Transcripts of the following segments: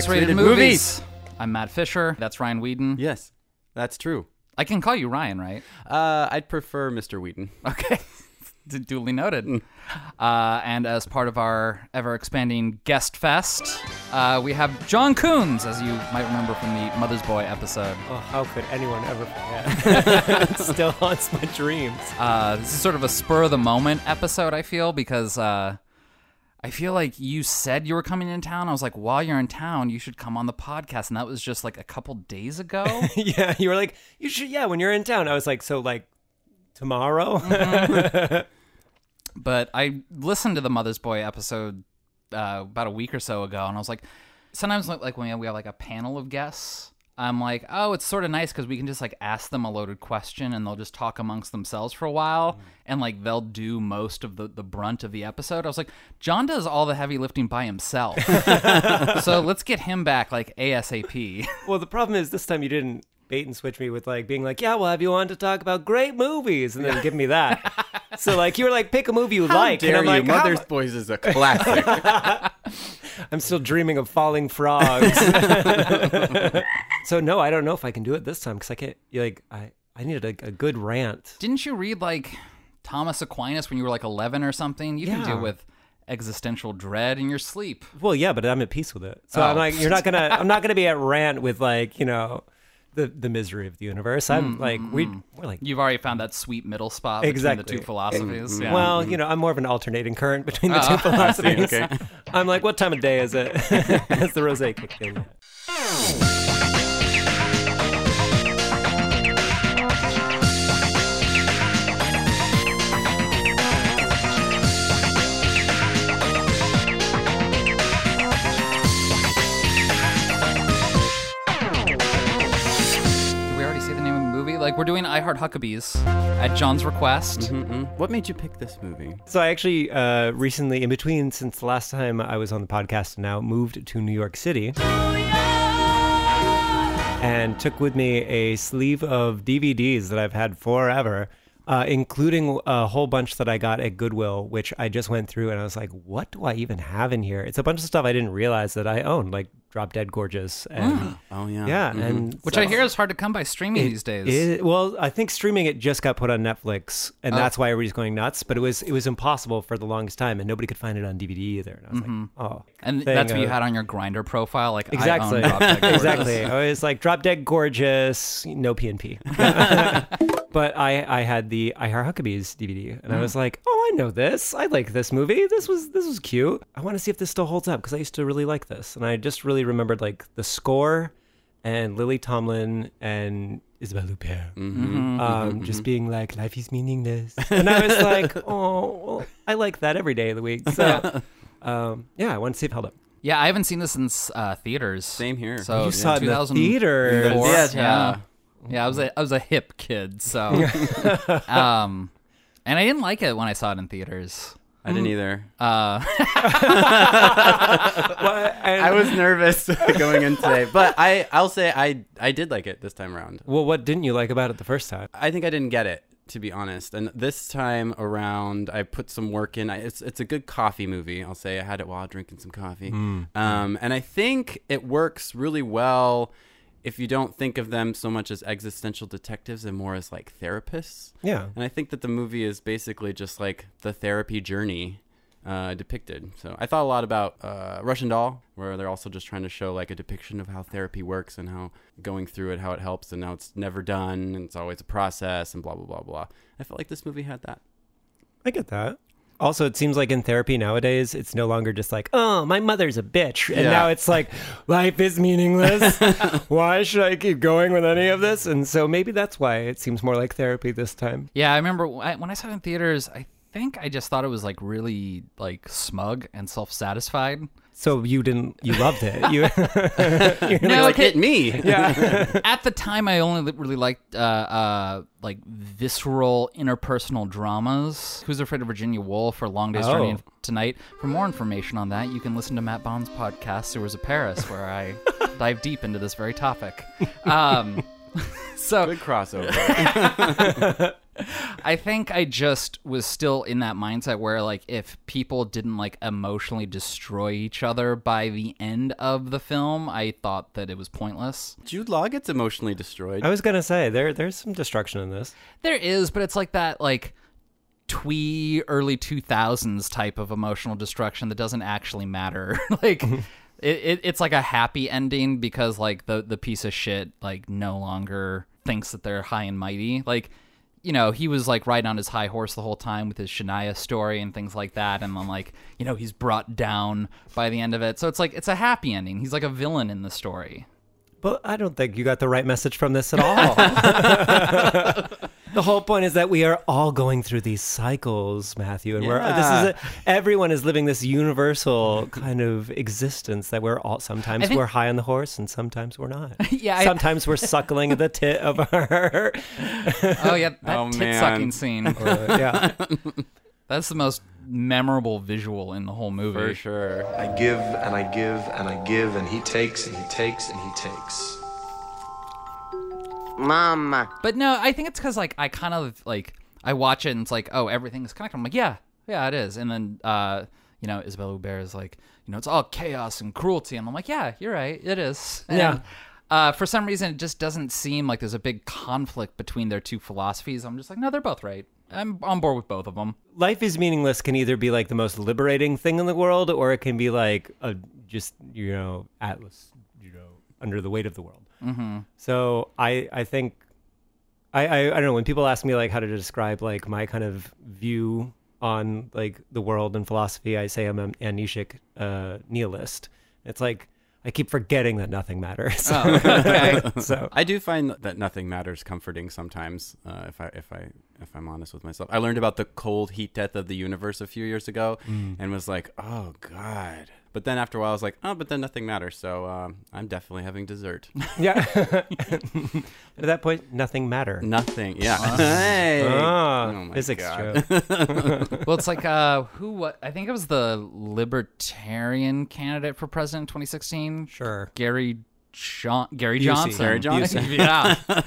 Welcome to X-Rated Movies. I'm Matt Fisher. That's Ryan Whedon. Yes, that's true. I can call you Ryan, right? Uh, I'd prefer Mr. Wheaton. Okay. D- Duly noted. Uh, and as part of our ever expanding guest fest, uh, we have John Coons, as you might remember from the Mother's Boy episode. Oh, how could anyone ever forget? still haunts my dreams. Uh, this is sort of a spur of the moment episode, I feel, because uh, I feel like you said you were coming in town. I was like, while you're in town, you should come on the podcast. And that was just like a couple days ago. yeah, you were like, you should. Yeah, when you're in town, I was like, so like tomorrow. Mm-hmm. but I listened to the Mother's Boy episode uh, about a week or so ago, and I was like, sometimes like, like when we have like a panel of guests, I'm like, oh, it's sort of nice because we can just like ask them a loaded question and they'll just talk amongst themselves for a while, mm. and like they'll do most of the the brunt of the episode. I was like, John does all the heavy lifting by himself, so let's get him back like ASAP. well, the problem is this time you didn't bait and switch me with like being like, yeah, we'll have you on to talk about great movies, and then give me that. so like you were like, pick a movie you How like, dare and I'm like, you? how- Mother's Boys is a classic. I'm still dreaming of falling frogs. so no, I don't know if I can do it this time because I can't. You like I, I needed a, a good rant. Didn't you read like Thomas Aquinas when you were like 11 or something? You can deal with existential dread in your sleep. Well, yeah, but I'm at peace with it. So Oh. I'm like, you're not gonna, I'm not gonna be at rant with like, you know, the the misery of the universe. I'm mm, like, mm, we, mm. we're like, You've already found that sweet middle spot between Exactly. the two philosophies. Mm-hmm. Yeah. well, mm-hmm. you know, I'm more of an alternating current between the Oh, two I see, philosophies. okay. I'm like, what time of day is it? Has the rosé kicked in Like, we're doing I Heart Huckabees at John's request. Mm-mm. What made you pick this movie? So I actually uh, recently, in between, since the last time I was on the podcast, now moved to New York City. And took with me a sleeve of DVDs that I've had forever, uh, including a whole bunch that I got at Goodwill, which I just went through and I was like, what do I even have in here? It's a bunch of stuff I didn't realize that I owned, like Drop Dead Gorgeous. And Oh yeah. yeah, Mhm. and Which so- I hear is hard to come by streaming these days. it- well, I think streaming it just got put on Netflix, and Oh. that's why everybody's going nuts. But it was it was impossible for the longest time, and nobody could find it on DVD either. And I was like, oh, and thing that's what you had on your Grindr profile. Like, exactly, I own Drop Dead Gorgeous. exactly. I was like drop dead gorgeous, no PNP. but I I had the I Heart Huckabees DVD, and I was like, oh, I know this. I like this movie. This was this was cute. I want to see if this still holds up because I used to really like this, and I just really remembered like the score and Lily Tomlin and Isabelle Huppert Mm-hmm. um, just being like, life is meaningless. And I was like, oh, well, I like that every day of the week. So, um, yeah, I want to see if it held up. Yeah, I haven't seen this since uh, theaters. Same here. So you saw it in the 2004. theater. Yeah, yeah. Yeah. Yeah, I was a I was a hip kid, so um and I didn't like it when I saw it in theaters. I didn't either. Uh I was nervous going in today, but I I'll say I I did like it this time around. Well, what didn't you like about it the first time? I think I didn't get it to be honest. And this time around, I put some work in. I, it's it's a good coffee movie. I'll say I had it while drinking some coffee. Um, and I think it works really well if you don't think of them so much as existential detectives and more as like therapists. Yeah. And I think that the movie is basically just like the therapy journey uh, depicted. So I thought a lot about uh, Russian Doll, where they're also just trying to show like a depiction of how therapy works and how going through it, how it helps, and how it's never done and it's always a process and blah blah blah blah. I felt like this movie had that. I get that. Also, it seems like in therapy nowadays, it's no longer just like, oh, my mother's a bitch. And Yeah. now it's like, life is meaningless. why should I keep going with any of this? And so maybe that's why it seems more like therapy this time. yeah, I remember when I, when I saw it in theaters, I think I just thought it was like really like smug and self-satisfied. So you didn't, you loved it. You, No, like okay. hit me. yeah. At the time, I only really liked uh, uh, like visceral interpersonal dramas. Who's Afraid of Virginia Woolf or Long Day's Journey Oh. Tonight. For more information on that, you can listen to Matt Baume's podcast, Sewers of Paris, where I dive deep into this very topic. Um, so Good crossover. I think I just was still in that mindset where like if people didn't like emotionally destroy each other by the end of the film, I thought that it was pointless. Jude Law gets emotionally destroyed. I was gonna say there there's some destruction in this. There is, but it's like that like twee early 2000s type of emotional destruction that doesn't actually matter. like it, it, it's like a happy ending because like the the piece of shit like no longer thinks that they're high and mighty. Like you know, he was like right on his high horse the whole time with his Shania story and things like that. And then, like, you know, he's brought down by the end of it. So it's like, it's a happy ending. He's like a villain in the story. But I don't think you got the right message from this at all. the whole point is that we are all going through these cycles, Matthew, and we're this is a, everyone is living this universal kind of existence that we're all sometimes think- we're high on the horse and sometimes we're not. Yeah, I- sometimes we're suckling the tit of our Oh, yeah. That Oh, tit man. sucking scene. yeah. That's the most memorable visual in the whole movie. for sure. I give and I give and I give, and he takes and he takes and he takes. Mama. But no, I think it's because like I kind of like I watch it and it's like oh everything's connected. I'm like yeah yeah it is. And then uh you know Isabelle Huppert is like you know it's all chaos and cruelty. And I'm like yeah you're right it is. And, Yeah. Uh, for some reason, it just doesn't seem like there's a big conflict between their two philosophies. I'm just like, no, they're both right. I'm on board with both of them. Life is meaningless can either be like the most liberating thing in the world or it can be like a just you know atlas you know under the weight of the world. Mm-hmm. So I I think I, I I don't know when people ask me like how to describe like my kind of view on like the world and philosophy, I say I'm an amnesic uh, nihilist. It's like I keep forgetting that nothing matters. Oh, okay. so I do find that nothing matters comforting sometimes. Uh, if I if I if I'm honest with myself, I learned about the cold heat death of the universe a few years ago, and was like, oh god. But then after a while, I was like, oh, but then nothing matters. So um, I'm definitely having dessert. yeah. At that point, nothing matter. nothing. Yeah. hey. Ah, Oh my physics God. joke. well, it's like uh, who? What? I think it was the Libertarian candidate for president in 2016. Sure. Gary John Gary Busey. Johnson. Gary Johnson. yeah.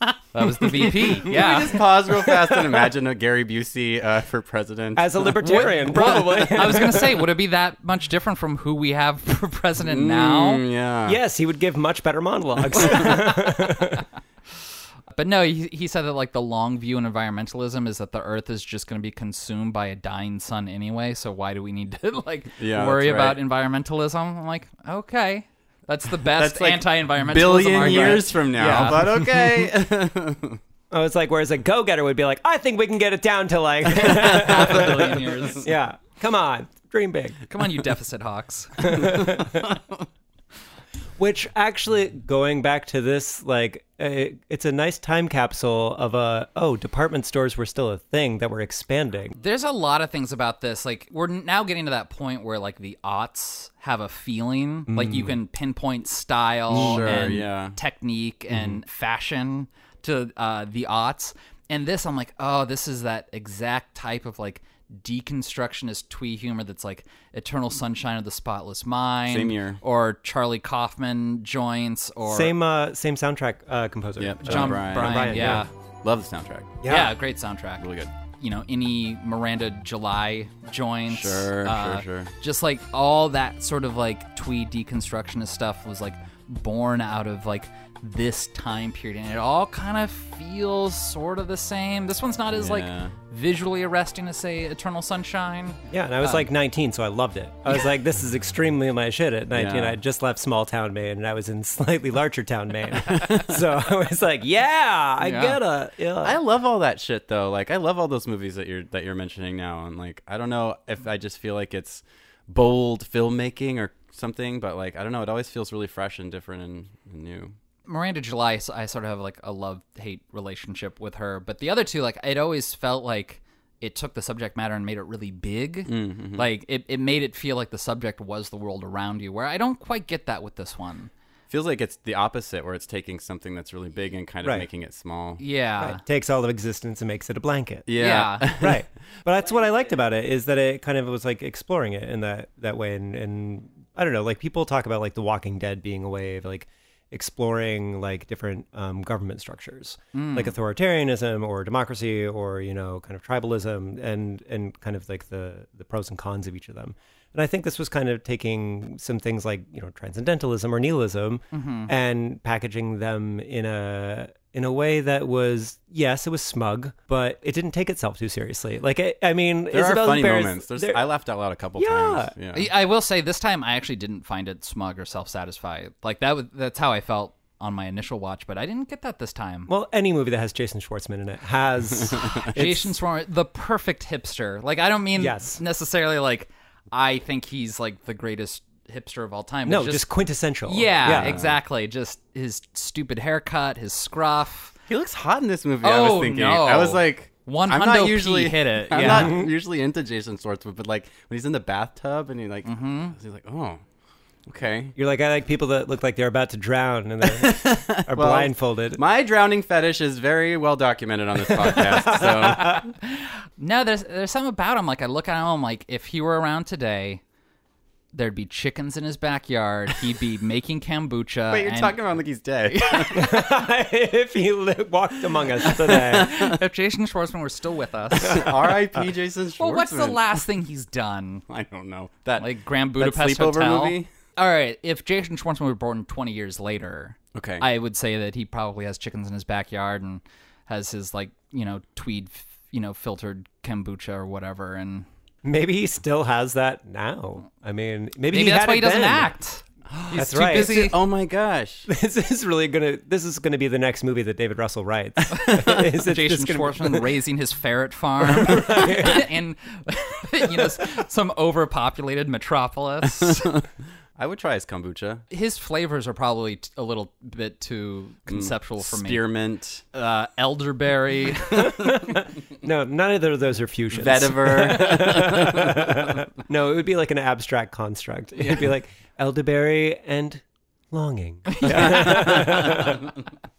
That was the VP. Can we Yeah. just pause real fast and imagine a Gary Busey uh, for president? As a libertarian, probably. I was gonna say, would it be that much different from who we have for president now? Mm, yeah. yes, he would give much better monologues. But no, he, he said that like the long view in environmentalism is that the Earth is just going to be consumed by a dying sun anyway. So why do we need to like Yeah, worry that's about environmentalism? I'm like, okay, that's the best That's like anti-environmentalism Billion argument. years from now, Yeah. but okay. Oh, I was like whereas a go-getter would be like, I think we can get it down to like, half a billion years. yeah, come on, dream big. Come on, you deficit hawks. Which actually, going back to this, like, uh, it's a nice time capsule of a oh, department stores were still a thing that were expanding. There's a lot of things about this. Like we're now getting to that point where like the aughts have a feeling, like you can pinpoint style Sure, and yeah. technique and fashion to uh, the aughts. And this, I'm like, oh, this is that exact type of like deconstructionist twee humor that's like Eternal Sunshine of the Spotless Mind, Same year. or Charlie Kaufman joints, or Same, uh, same soundtrack uh, composer. Yep, Uh, Jon Brion. Brion, Brion, yeah. Love the soundtrack. yeah, great soundtrack, Really good. you know, any Miranda July joints. Sure, uh, sure, sure. Just like all that sort of like twee deconstructionist stuff was like born out of like this time period. And it all kind of feels sort of the same. This one's not as like visually arresting as, say, Eternal Sunshine. Yeah, and I was uh, like 19, so I loved it. I was like, this is extremely my shit at 19. Yeah. I just left small town Maine and I was in slightly larger town Maine. so I was like, yeah, I Yeah. get it. Yeah. I love all that shit though. Like I love all those movies that you're that you're mentioning now, and like I don't know if I just feel like it's bold filmmaking or something, but like I don't know, it always feels really fresh and different and, and new. Miranda July, I sort of have like a love hate relationship with her, but the other two, like, it always felt like it took the subject matter and made it really big. Mm-hmm. Like, it, it made it feel like the subject was the world around you, where I don't quite get that with this one. Feels like it's the opposite, where it's taking something that's really big and kind of Right. making it small. Yeah. Right. Takes all of existence and makes it a blanket. Yeah. right. But that's what I liked about it is that it kind of was like exploring it in that that way and and I don't know, like people talk about like The Walking Dead being a way of like exploring like different um, government structures, like authoritarianism or democracy or you know kind of tribalism and and kind of like the the pros and cons of each of them. And I think this was kind of taking some things like you know transcendentalism or nihilism and packaging them in a in a way that was yes, it was smug, but it didn't take itself too seriously. Like I, I mean, There Isabelle are funny Huppert moments. There's, there- I laughed out loud a couple Yeah. times. Yeah. I I will say this time I actually didn't find it smug or self-satisfied. Like that was that's how I felt on my initial watch, but I didn't get that this time. well, any movie that has Jason Schwartzman in it has Jason Schwartzman, the perfect hipster. Like I don't mean Yes. necessarily like I think he's like the greatest hipster of all time. no, It's just, quintessential. yeah, exactly. Just his stupid haircut, his scruff. He looks hot in this movie. I Oh, was thinking. no. I was like, One I'm hundo not P usually hit it, I'm yeah. not usually into Jason Schwartzman, but like when he's in the bathtub and he like, Mm-hmm. he's like, oh, okay. You're like I like people that look like they're about to drown and they are Well, blindfolded. My drowning fetish is very well documented on this podcast. So No, there's there's something about him. Like I look at him, I'm like if he were around today, there'd be chickens in his backyard. He'd be making kombucha. wait, you're and talking about like he's dead. if he li- walked among us today, if Jason Schwartzman were still with us. R.I.P. Jason Schwartzman. well, what's the last thing he's done? I don't know. That Like Grand that Budapest sleepover Hotel. movie. All right, if Jason Schwartzman were born 20 years later, Okay. I would say that he probably has chickens in his backyard and has his like you know tweed f- you know filtered kombucha or whatever, and maybe he still has that now. I mean, maybe, maybe he that's had why he doesn't then. act. He's That's too right. busy. oh my gosh. This is really gonna. This is gonna be the next movie that David Russell writes. Is it Jason just gonna- raising his ferret farm in you know some overpopulated metropolis. I would try his kombucha. His flavors are probably t- a little bit too conceptual for me. Spearmint, Uh, elderberry. No, none of those are fusions. vetiver. No, it would be like an abstract construct. It'd be like elderberry and longing.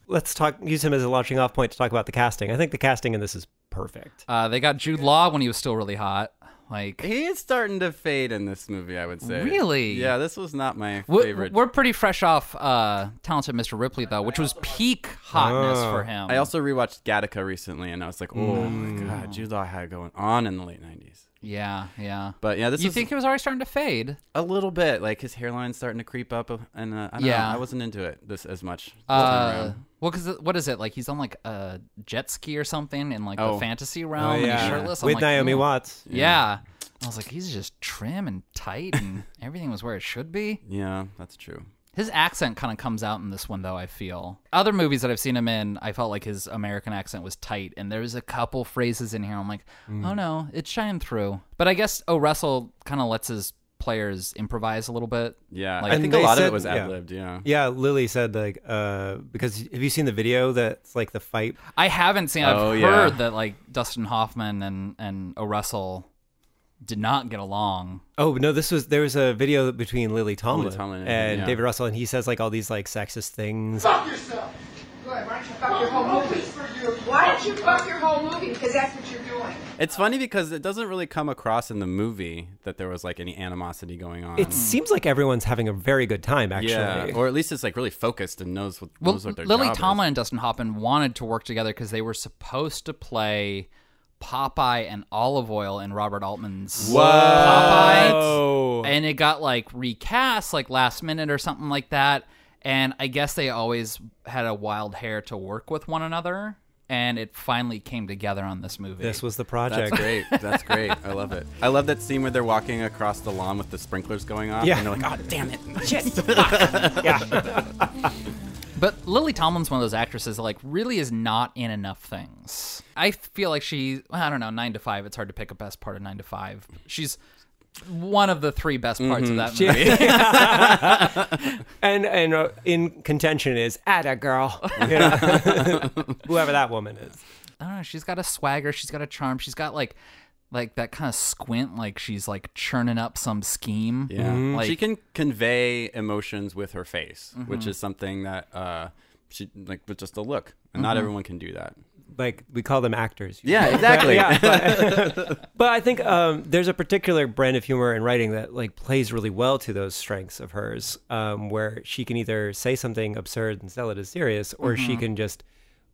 Let's talk. Use him as a launching off point to talk about the casting. I think the casting in this is perfect. Uh, they got Jude Law when he was still really hot. Like he is starting to fade in this movie, I would say. Really? Yeah, this was not my We're, favorite. we're pretty fresh off uh, Talented Mr. Ripley, though, which was peak hotness Oh. for him. I also rewatched Gattaca recently, and I was like, oh my god, Jude Law had it going on in the late '90s. Yeah, yeah. But yeah, this you is think he was already starting to fade? a little bit like his hairline's starting to creep up, and uh, I don't Yeah. know, I wasn't into it this as much. this time Uh, around. Well, because what is it like? He's on like a jet ski or something in like Oh. the fantasy oh, realm, and he's shirtless. I'm with like, Naomi "Ooh." Watts. Yeah. I was like, he's just trim and tight, and everything was where it should be. yeah, that's true. His accent kind of comes out in this one, though. I feel other movies that I've seen him in, I felt like his American accent was tight, and there was a couple phrases in here. I'm like, mm. oh no, it's shining through. But I guess O. Russell kind of lets his players improvise a little bit. Yeah, Like- I think a they lot of it was yeah. ad libbed. Yeah. Yeah, Lily said like uh because have you seen the video that's like the fight? I haven't seen. I've Oh, heard yeah. that like Dustin Hoffman and and O. Russell did not get along. Oh no, this was there was a video between Lily Tomlin, Tomlin and and yeah. David Russell, and he says like all these like sexist things. Fuck yourself. Good. Why don't you fuck your whole movie? Why don't you fuck your whole movie? Because that's what you're doing. It's funny because it doesn't really come across in the movie that there was like any animosity going on. It seems like everyone's having a very good time actually. yeah, or at least it's like really focused and knows what Well, knows what their Lily job is. Tomlin and Dustin Hoffman wanted to work together because they were supposed to play Popeye and Olive Oyl in Robert Altman's Popeye, Oh, and it got like recast like last minute or something like that. And I guess they always had a wild hair to work with one another, and it finally came together on this movie. this was the project. That's great. That's great. I love it. I love that scene where they're walking across the lawn with the sprinklers going off. Yeah. And they're like, oh, damn it. But Lily Tomlin's one of those actresses that like really is not in enough things. I feel like she, I don't know, nine to five. It's hard to pick a best part of nine to five. She's one of the three best parts of that movie. and and uh, in contention is Ada girl, you know? whoever that woman is. I don't know. She's got a swagger. She's got a charm. She's got like, like that kind of squint, like she's like churning up some scheme. Yeah. Like, she can convey emotions with her face, which Mm-hmm. is something that uh, she, like, with just a look. And not Mm-hmm. everyone can do that. Like we call them actors. Yeah, exactly. yeah, but, but I think um, there's a particular brand of humor in writing that like plays really well to those strengths of hers, um, where she can either say something absurd and sell it as serious, or she can just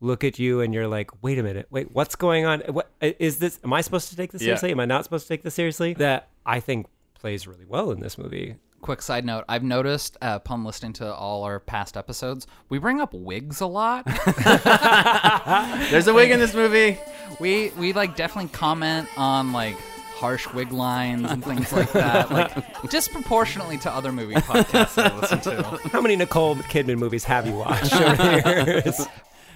look at you and you're like, wait a minute, wait, what's going on? What is this? Am I supposed to take this Yeah. seriously? Am I not supposed to take this seriously? That I think plays really well in this movie. Quick side note: I've noticed uh, upon listening to all our past episodes, we bring up wigs a lot. There's a wig in this movie. we we like definitely comment on like harsh wig lines and things like that, like disproportionately to other movie podcasts I listen to. How many Nicole Kidman movies have you watched over the years?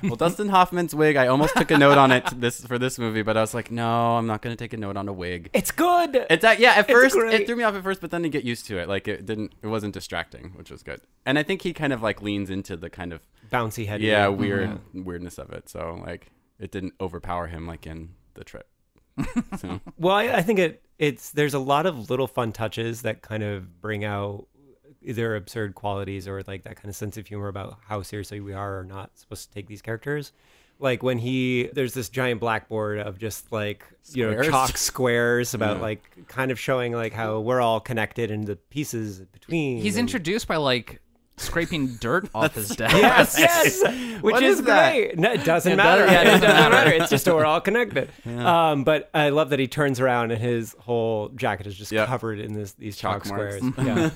Well, Dustin Hoffman's wig. I almost took a note on it this for this movie, but I was like, no, I'm not going to take a note on a wig. It's good. It's uh, yeah. At It's first, great. it threw me off at first, but then you get used to it. Like it didn't. It wasn't distracting, which was good. And I think he kind of like leans into the kind of bouncy head. yeah weird weirdness of it. So like it didn't overpower him like in the trip. so Well, I, I think it it's there's a lot of little fun touches that kind of bring out either absurd qualities or like that kind of sense of humor about how seriously we are or not supposed to take these characters. Like when he there's this giant blackboard of just like you know chalk squares about Yeah. like kind of showing like how we're all connected and the pieces between. He's and- introduced by like scraping dirt off his desk. Yes, yes, which What is, is that? great. No, it doesn't It matter. doesn't- yeah, it it doesn't doesn't matter. matter. It's just we're all connected. Um, but I love that he turns around and his whole jacket is just Yep. covered in this these chalk, Chalk squares. Yeah.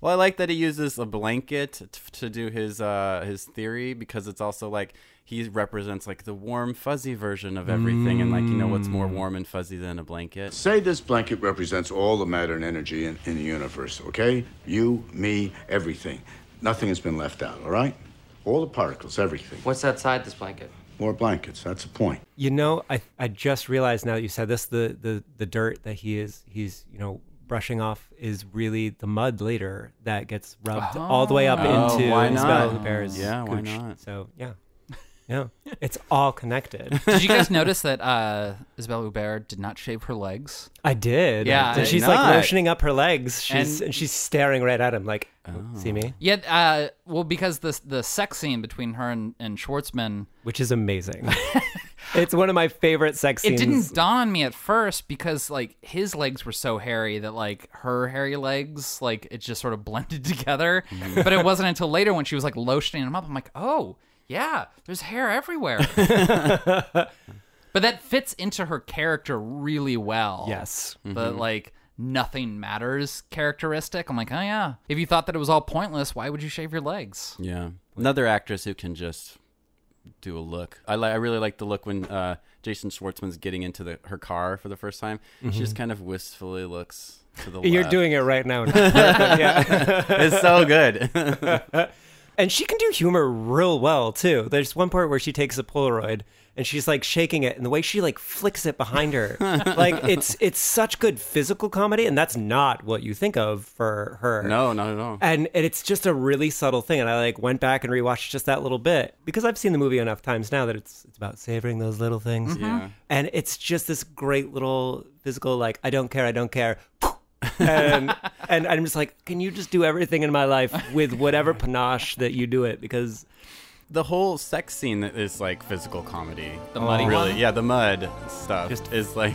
well, I like that he uses a blanket t- to do his uh his theory because it's also like he represents like the warm fuzzy version of everything and like you know what's more warm and fuzzy than a blanket. Say this blanket represents all the matter and energy in, in the universe, okay? You, me, everything. Nothing has been left out, all right? All the particles, everything. What's outside this blanket? More blankets, that's the point. You know, I I just realized now that you said this the the the dirt that he is he's you know brushing off is really the mud later that gets rubbed oh. all the way up Oh, into why Isabella not? Huppert's Yeah, why gooch. not? So yeah, yeah, it's all connected. Did you guys notice that uh, Isabelle Huppert did not shave her legs? I did. Yeah, and I she's did like not. lotioning up her legs. She's And- and, she's staring right at him like, Oh. see me, Yeah, uh, well, because the the sex scene between her and, and Schwartzman, which is amazing. it's one of my favorite sex scenes. it didn't dawn on me at first because like his legs were so hairy that like her hairy legs, like it just sort of blended together. But it wasn't until later when she was like lotioning him up, I'm like, oh yeah, there's hair everywhere. but that fits into her character really well. Yes. the like nothing matters characteristic. I'm like, oh yeah. If you thought that it was all pointless, why would you shave your legs? Yeah, another actress who can just do a look. I like. I really like the look when uh, Jason Schwartzman's getting into the her car for the first time. She just kind of wistfully looks to the You're left. doing it right now. yeah. It's so good. And she can do humor real well too. There's one part where she takes a Polaroid and she's like shaking it, and the way she like flicks it behind her, like it's it's such good physical comedy, and that's not what you think of for her. no, not at all. And, and it's just a really subtle thing. And I like went back and rewatched just that little bit because I've seen the movie enough times now that it's it's about savoring those little things. Mm-hmm. Yeah. And it's just this great little physical like I don't care, I don't care. And and I'm just like, can you just do everything in my life with whatever panache that you do it? Because the whole sex scene that is like physical comedy. The muddy really, one? yeah, the mud stuff Just- is like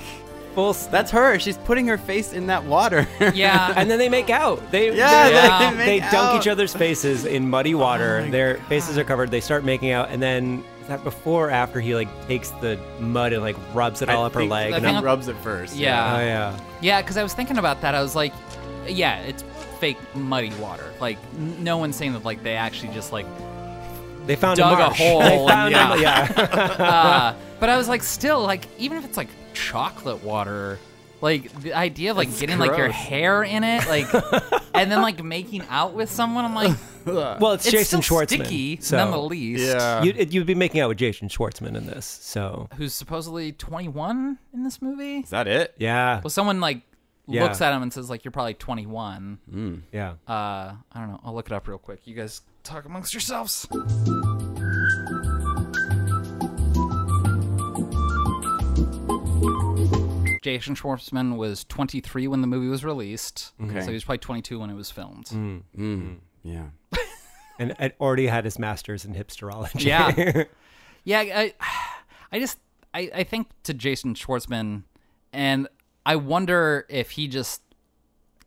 full. that's her. She's putting her face in that water. Yeah. and then they make out. They Yeah, they, they make they dunk out. each other's faces in muddy oh water. Their faces are covered. They start making out, and then is that before or after he like takes the mud and like rubs it all up her think leg. I And think rubs it first. Yeah. oh yeah. Yeah, because I was thinking about that. I was like, yeah, it's fake muddy water. Like, n- no one's saying that, like, they actually just, like, They found Dug a a, marsh. hole They and- found yeah. yeah. uh, but I was like, still, like, even if it's, like, chocolate water, like, the idea of, like, It's getting, like, your gross. hair in it, like, and then, like, making out with someone, I'm like, well, it's, it's Jason still Schwartzman. sticky, so none the least. Yeah. You'd, you'd be making out with Jason Schwartzman in this. So Who's supposedly 21 in this movie? Is that it? yeah, Well, someone, like, Yeah. looks at him and says, like, you're probably 21. yeah. Uh, I don't know. I'll look it up real quick. You guys talk amongst yourselves. Jason Schwartzman was 23 when the movie was released, Okay. so he was probably 22 when it was filmed. Mm. Yeah. And I'd already had his master's in hipsterology. Yeah. Yeah, I, I just I, I think to Jason Schwartzman, and I wonder if he just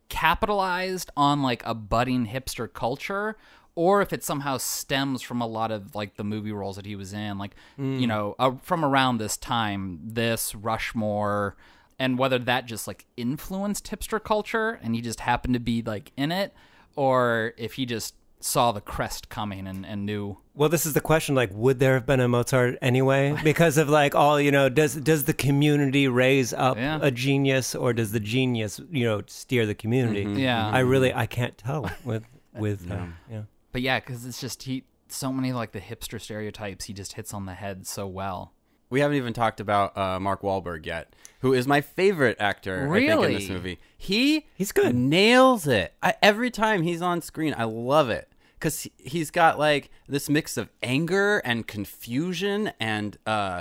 capitalized on like a budding hipster culture or if it somehow stems from a lot of like the movie roles that he was in like you know uh, from around this time this rushmore and whether that just like influenced hipster culture and he just happened to be like in it or if he just saw the crest coming and, and knew Well, this is the question: like, would there have been a Mozart anyway? Because of like all you know, does does the community raise up Yeah. a genius, or does the genius you know steer the community? Yeah. I really I can't tell with with uh, yeah. but yeah because it's just he so many like the hipster stereotypes he just hits on the head so well We haven't even talked about uh, Mark Wahlberg yet, who is my favorite actor. I think, in this movie, he He's good. nails it. I, every time he's on screen, I love it because he, he's got like this mix of anger and confusion and uh,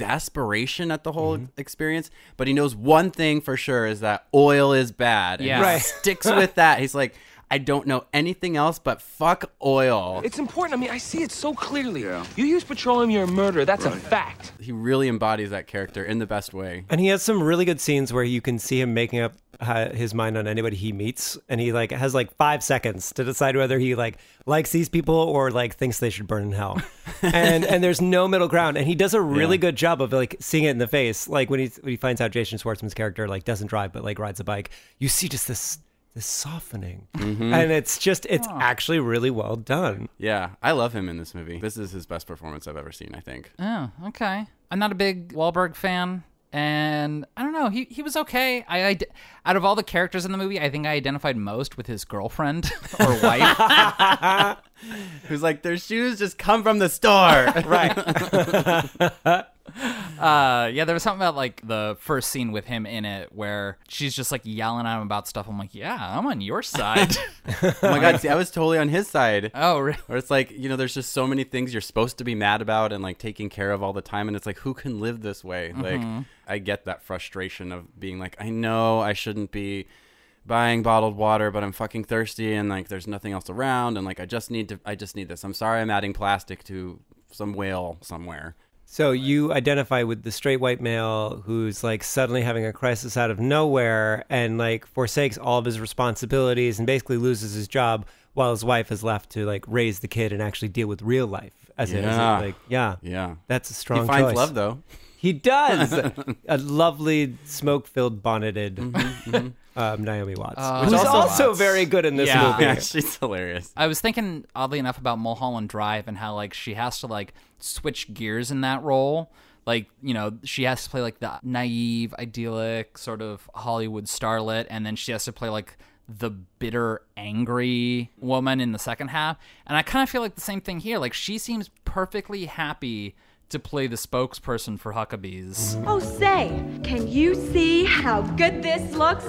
exasperation at the whole Mm-hmm. experience. But he knows one thing for sure is that oil is bad. Yeah. he Right. sticks with that. He's like. I don't know anything else but fuck oil. It's important. I mean, I see it so clearly. You use petroleum, you're a murderer. That's a fact. He really embodies that character in the best way. And he has some really good scenes where you can see him making up uh, his mind on anybody he meets, and he like has like five seconds to decide whether he like likes these people or like thinks they should burn in hell. and and there's no middle ground, and he does a really Yeah. good job of like seeing it in the face. Like when he when he finds out Jason Schwartzman's character like doesn't drive but like rides a bike, you see just this this softening, mm-hmm. and it's just it's actually really well done. Yeah, I love him in this movie. This is his best performance I've ever seen, I think. Oh, okay. I'm not a big Wahlberg fan, and I don't know. He he was okay. I, I out of all the characters in the movie, I think I identified most with his girlfriend or wife. Who's like, their shoes just come from the store. Right. Uh, yeah, there was something about like the first scene with him in it where she's just like yelling at him about stuff. I'm like, yeah, I'm on your side. oh my god, see, I was totally on his side. oh, really? Where it's like, you know, there's just so many things you're supposed to be mad about and like taking care of all the time. And it's like, who can live this way? Like, I get that frustration of being like, I know I shouldn't be buying bottled water, but I'm fucking thirsty and like there's nothing else around. And like, I just need to, I just need this. I'm sorry I'm adding plastic to some whale somewhere. So you identify with the straight white male who's like suddenly having a crisis out of nowhere and like forsakes all of his responsibilities and basically loses his job while his wife is left to like raise the kid and actually deal with real life. As it, as it, Yeah. like yeah, Yeah. that's a strong. he finds choice. love though. He does. a lovely smoke-filled bonneted Mm-hmm, um, Naomi Watts, Uh, who's also also, very good in this Yeah. movie. Yeah, she's hilarious. I was thinking oddly enough about Mulholland Drive and how like she has to like switch gears in that role. Like, you know, she has to play like the naive, idyllic sort of Hollywood starlet, and then she has to play like the bitter, angry woman in the second half. And I kind of feel like the same thing here. Like, she seems perfectly happy to play the spokesperson for Huckabees Oh, say, can you see how good this looks?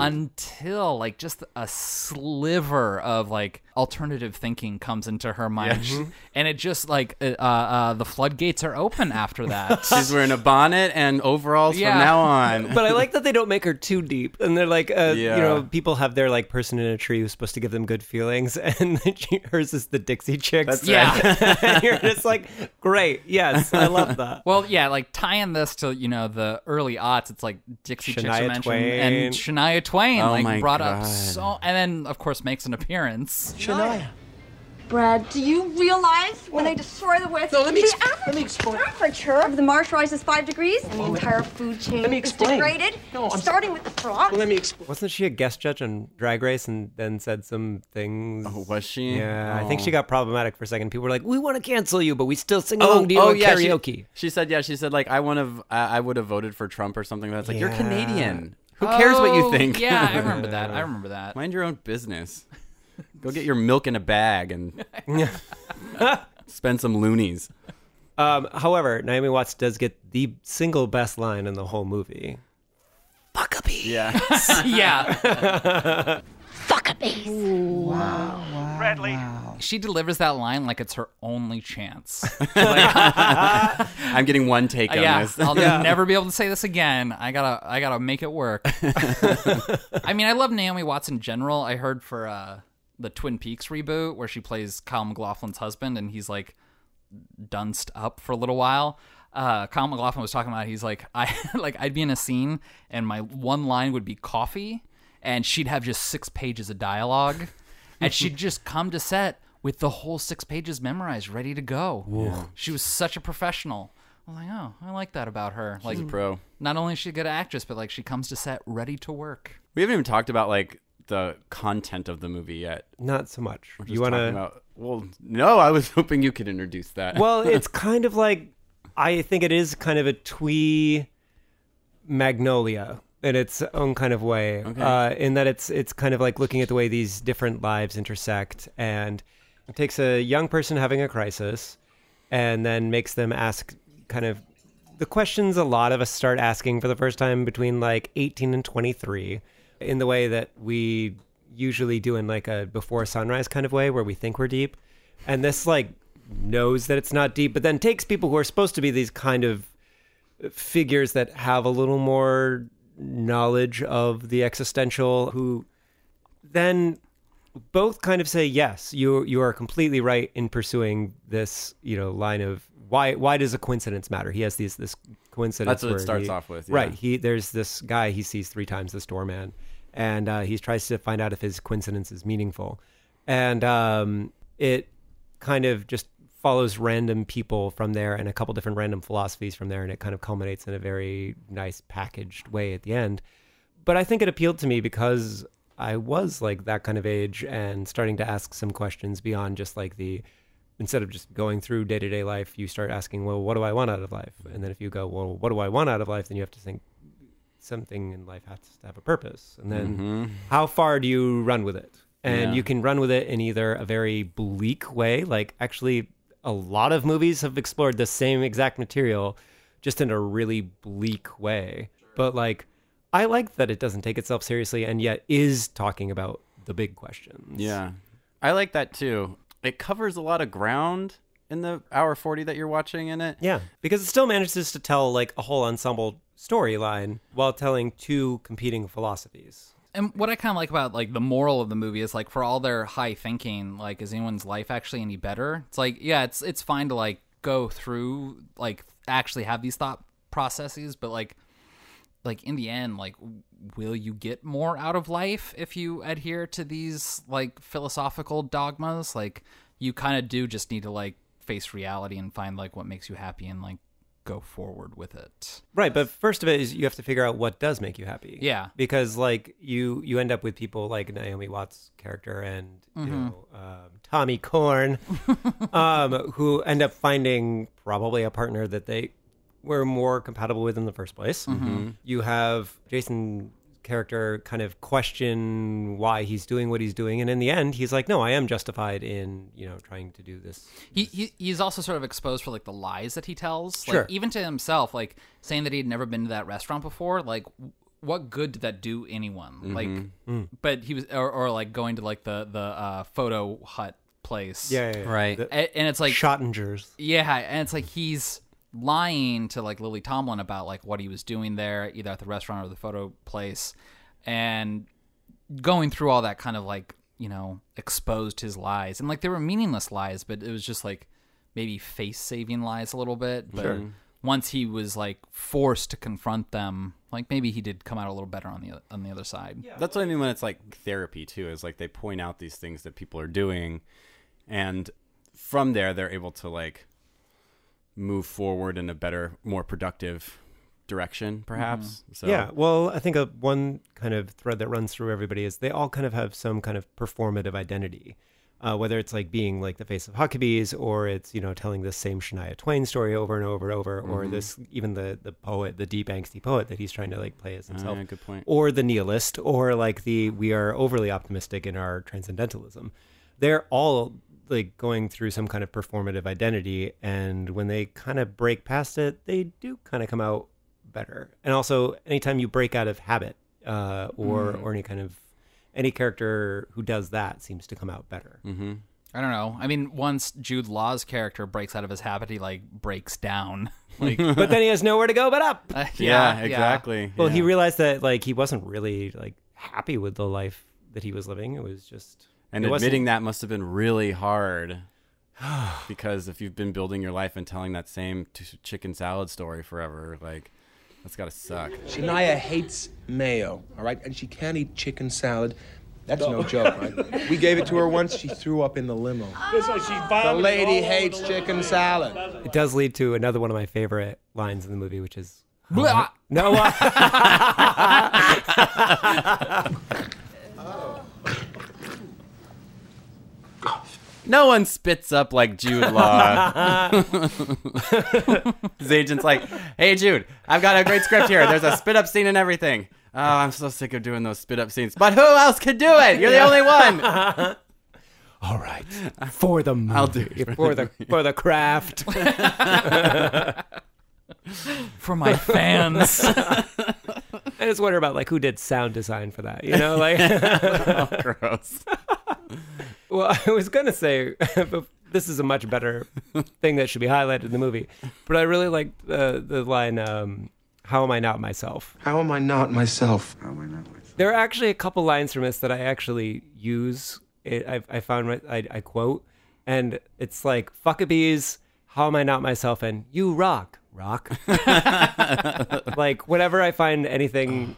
until like just a sliver of like alternative thinking comes into her mind and it just like uh, uh the floodgates are open after that She's wearing a bonnet and overalls Yeah. from now on. but I like that they don't make her too deep, and they're like, uh, Yeah. you know, people have their like person in a tree who's supposed to give them good feelings, and hers is the Dixie Chicks. That's yeah and you're just like, great, yes, I love that. well yeah like tying this to you know the early aughts it's like dixie chicks Shania mentioned Twain. and shania twain Oh like my brought God. up so and then of course makes an appearance Shania. Brad, do you realize when they destroy the West, No, let me the ex- average let me explain. temperature of the Marsh rises five degrees, and the entire food chain let me is degraded, No, I'm- starting with the frog. Well, let me explain. Wasn't she a guest judge on Drag Race and then said some things? Oh, was she? Yeah, I think Oh. she got problematic for a second. People were like, "We want to cancel you, but we still sing along oh, to you oh yeah, she- karaoke." She, said, yeah, she said like I want to, I, I would have voted for Trump or something. That's like you're Canadian. Who oh, cares what you Oh, think? yeah i remember that i remember that Mind your own business. Go get your milk in a bag and spend some loonies. Um, however, Naomi Watts does get the single best line in the whole movie. Yeah. yeah Bradley. she delivers that line like it's her only chance I'm getting one take on yeah, this. I'll never be able to say this again. I gotta, I gotta make it work. I mean, I love Naomi Watts in general. I heard for uh, the Twin Peaks reboot where she plays Kyle MacLachlan's husband, and he's like dunced up for a little while. uh, Kyle MacLachlan was talking about. He's like, I like I'd be in a scene and my one line would be coffee, and she'd have just six pages of dialogue, and she'd just come to set with the whole six pages memorized, ready to go. She was such a professional. I was like, oh, I like that about her. Like, She's a pro. not only is she a good actress, but like she comes to set ready to work. We haven't even talked about like the content of the movie yet. Not so much. You want to? Well, no, I was hoping you could introduce that. well, it's kind of like I think it is kind of a twee magnolia in its own kind of way. Okay. Uh, in that it's it's kind of like looking at the way these different lives intersect, and it takes a young person having a crisis, and then makes them ask kind of the questions a lot of us start asking for the first time between like 18 and 23 in the way that we usually do in like a before sunrise kind of way where we think we're deep. And this like knows that it's not deep but then takes people who are supposed to be these kind of figures that have a little more knowledge of the existential who then both kind of say yes you you are completely right in pursuing this you know line of why why does a coincidence matter? He has these this coincidence That's what it starts he- off with, yeah. right he there's this guy he sees three times this doorman and uh, he tries to find out if his coincidence is meaningful and um, it kind of just follows random people from there and a couple different random philosophies from there and it kind of culminates in a very nice packaged way at the end but I think it appealed to me because I was like that kind of age and starting to ask some questions beyond just like the instead of just going through day to day life, you start asking, well, what do I want out of life? And then if you go, well, what do I want out of life? Then you have to think something in life has to have a purpose. And then Mhm. how far do you run with it? And Yeah. you can run with it in either a very bleak way, like actually a lot of movies have explored the same exact material just in a really bleak way. But like I like that it doesn't take itself seriously and yet is talking about the big questions. Yeah. I like that too. It covers a lot of ground in the hour 40 that you're watching in it. Yeah, because it still manages to tell like a whole ensemble storyline while telling two competing philosophies. And what I kind of like about like the moral of the movie is like for all their high thinking, like is anyone's life actually any better? It's like yeah, it's it's fine to like go through like actually have these thought processes, but like like in the end, like will you get more out of life if you adhere to these like philosophical dogmas? Like you kind of do just need to like face reality and find like what makes you happy and like go forward with it. Right, but first of it is you have to figure out what does make you happy. Yeah. because like you you end up with people like Naomi Watts' character and you Mhm. know um, Tommy Corn, um, who end up finding probably a partner that they were more compatible with in the first place. Mhm. You have Jason character kind of question why he's doing what he's doing and in the end he's like no i am justified in you know trying to do this He, he he's also sort of exposed for like the lies that he tells. Sure. Like even to himself, like saying that he'd never been to that restaurant before. Like, what good did that do anyone? Like, Mhm. Mm. but he was, or, or like going to like the the uh, photo hut place. Yeah, yeah, yeah. Right. The- A- and it's like Schottingers. Yeah, and it's like he's lying to like Lily Tomlin about like what he was doing there, either at the restaurant or the photo place, and going through all that kind of like you know exposed his lies and like they were meaningless lies, but it was just like maybe face saving lies a little bit. But Sure. once he was like forced to confront them, like maybe he did come out a little better on the on the other side. That's what I mean when it's like therapy too. Is like they point out these things that people are doing, and from there they're able to like move forward in a better, more productive direction, perhaps. So Yeah, well, I think a one kind of thread that runs through everybody is they all kind of have some kind of performative identity, uh, whether it's like being like the face of Huckabees, or it's you know telling the same Shania Twain story over and over and over, or Mhm. this even the the poet, the deep angsty poet that he's trying to like play as Ah, himself, yeah, good point. or the nihilist, or like the we are overly optimistic in our transcendentalism. They're all like going through some kind of performative identity, and when they kind of break past it, they do kind of come out better. And also, anytime you break out of habit, uh, or Mm. or any kind of any character who does that seems to come out better. Mm-hmm. I don't know. I mean, once Jude Law's character breaks out of his habit, he like breaks down. Like, but then he has nowhere to go but up. Uh, Yeah, exactly. Well, he realized that like he wasn't really like happy with the life that he was living. It was just and it wasn't- admitting that must have been really hard. because if you've been building your life and telling that same t- chicken salad story forever, like that's gotta suck. Shania hates mayo, all right? And she can't eat chicken salad. That's no joke, right? We gave it to her once. She threw up in the limo. The lady hates chicken salad. It does lead to another one of my favorite lines in the movie, which is Blah. no. uh, No one spits up like Jude Law. His agent's like, "Hey Jude, I've got a great script here. There's a spit up scene and everything. Oh, I'm so sick of doing those spit up scenes. But who else could do it? You're the only one." All right, for the movie, I'll do it. for the for the craft. For my fans. I just wonder about like who did sound design for that. You know, like. Oh, gross. Well, I was gonna say but this is a much better thing that should be highlighted in the movie, but I really like the the line, um, "How am I not myself?" How am I not myself? How am I not myself? There are actually a couple lines from this that I actually use. It, I, I found right- I, I quote, and it's like "fuckabees." How am I not myself? And you rock, rock. like whenever I find anything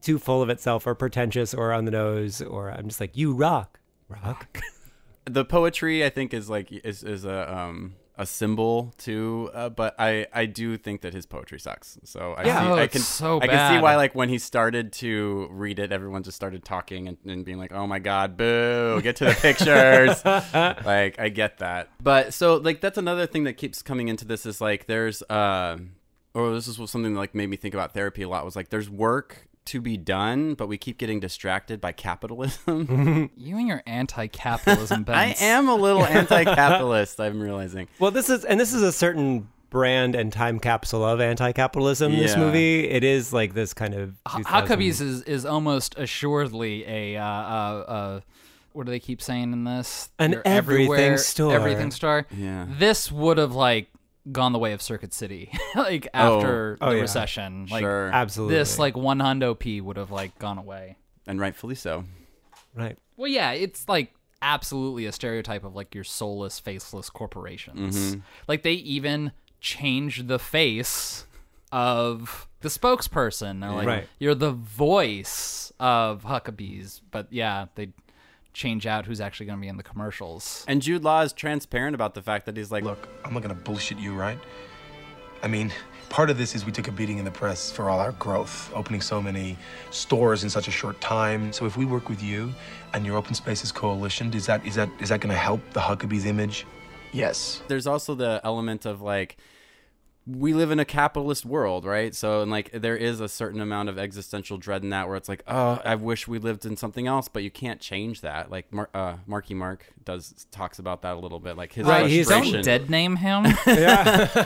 too full of itself or pretentious or on the nose, or I'm just like, you rock, rock. the poetry I think is like is is a um a symbol too, uh, but I I do think that his poetry sucks. So I Yeah. see, Oh, I can so I can see why like when he started to read it, everyone just started talking and, and being like, "Oh my god, boo! Get to the pictures." like I get that, but so like that's another thing that keeps coming into this is like there's uh or this is something that like made me think about therapy a lot was like there's work to be done, but we keep getting distracted by capitalism. you and your anti-capitalism, Ben. I am a little anti-capitalist. I'm realizing. Well, this is and this is a certain brand and time capsule of anti-capitalism. This movie, it is like this kind of. H- 2000 Huckabees is, is almost assuredly a uh, uh, uh, what do they keep saying in this? An You're everything everywhere, store. Everything store. Yeah. This would have like gone the way of Circuit City, like after Oh, the yeah. recession. Like sure. absolutely this, like one hundo p would have like gone away. and rightfully so. right. Well, yeah, it's like absolutely a stereotype of like your soulless, faceless corporations. Mm-hmm. Like they even changed the face of the spokesperson. They're like, Right. you're the voice of Huckabees. But yeah, they change out who's actually going to be in the commercials. And Jude Law is transparent about the fact that he's like, Look, I'm not gonna bullshit you, right? I mean, part of this is we took a beating in the press for all our growth, opening so many stores in such a short time. So if we work with you and your Open Spaces Coalition, is that is that is that gonna help the Huckabees image? Yes. there's also the element of like, we live in a capitalist world, right? So, and like, there is a certain amount of existential dread in that where it's like, oh, I wish we lived in something else, but you can't change that. Like, Mar- uh, Marky Mark does talks about that a little bit, like his Right, he's- frustration. Don't dead name him.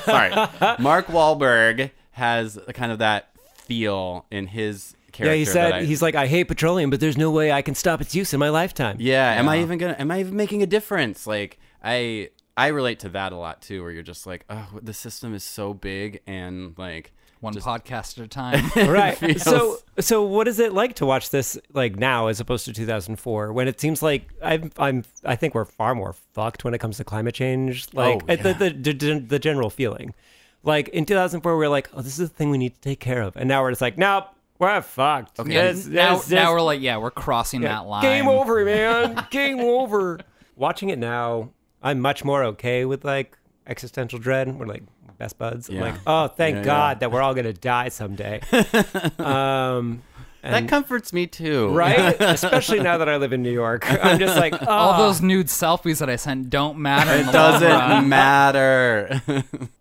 Sorry, Mark Wahlberg has a kind of that feel in his character. Yeah, he said I- he's like, I hate petroleum, but there's no way I can stop its use in my lifetime. Yeah, am I even gonna? Am I even making a difference? Like, I I relate to that a lot too, where you're just like, oh, the system is so big and like One just- podcast at a time. right. feels- so so what is it like to watch this like now as opposed to 2004 when it seems like i'm i'm i think we're far more fucked when it comes to climate change like Oh, uh, the, the, the the general feeling. Like in 2004 we are like oh this is the thing we need to take care of. And now we're just like nope we're fucked. Okay. Yeah, now, now we're like, yeah, we're crossing that line. game over man. Game over. Watching it now i'm much more okay with like existential dread we're like best buds i'm like oh thank Yeah, god yeah. that we're all gonna die someday um that comforts me too. right? Especially now that I live in New York. I'm just like, oh, All those nude selfies that I sent don't matter. It the long run. doesn't matter.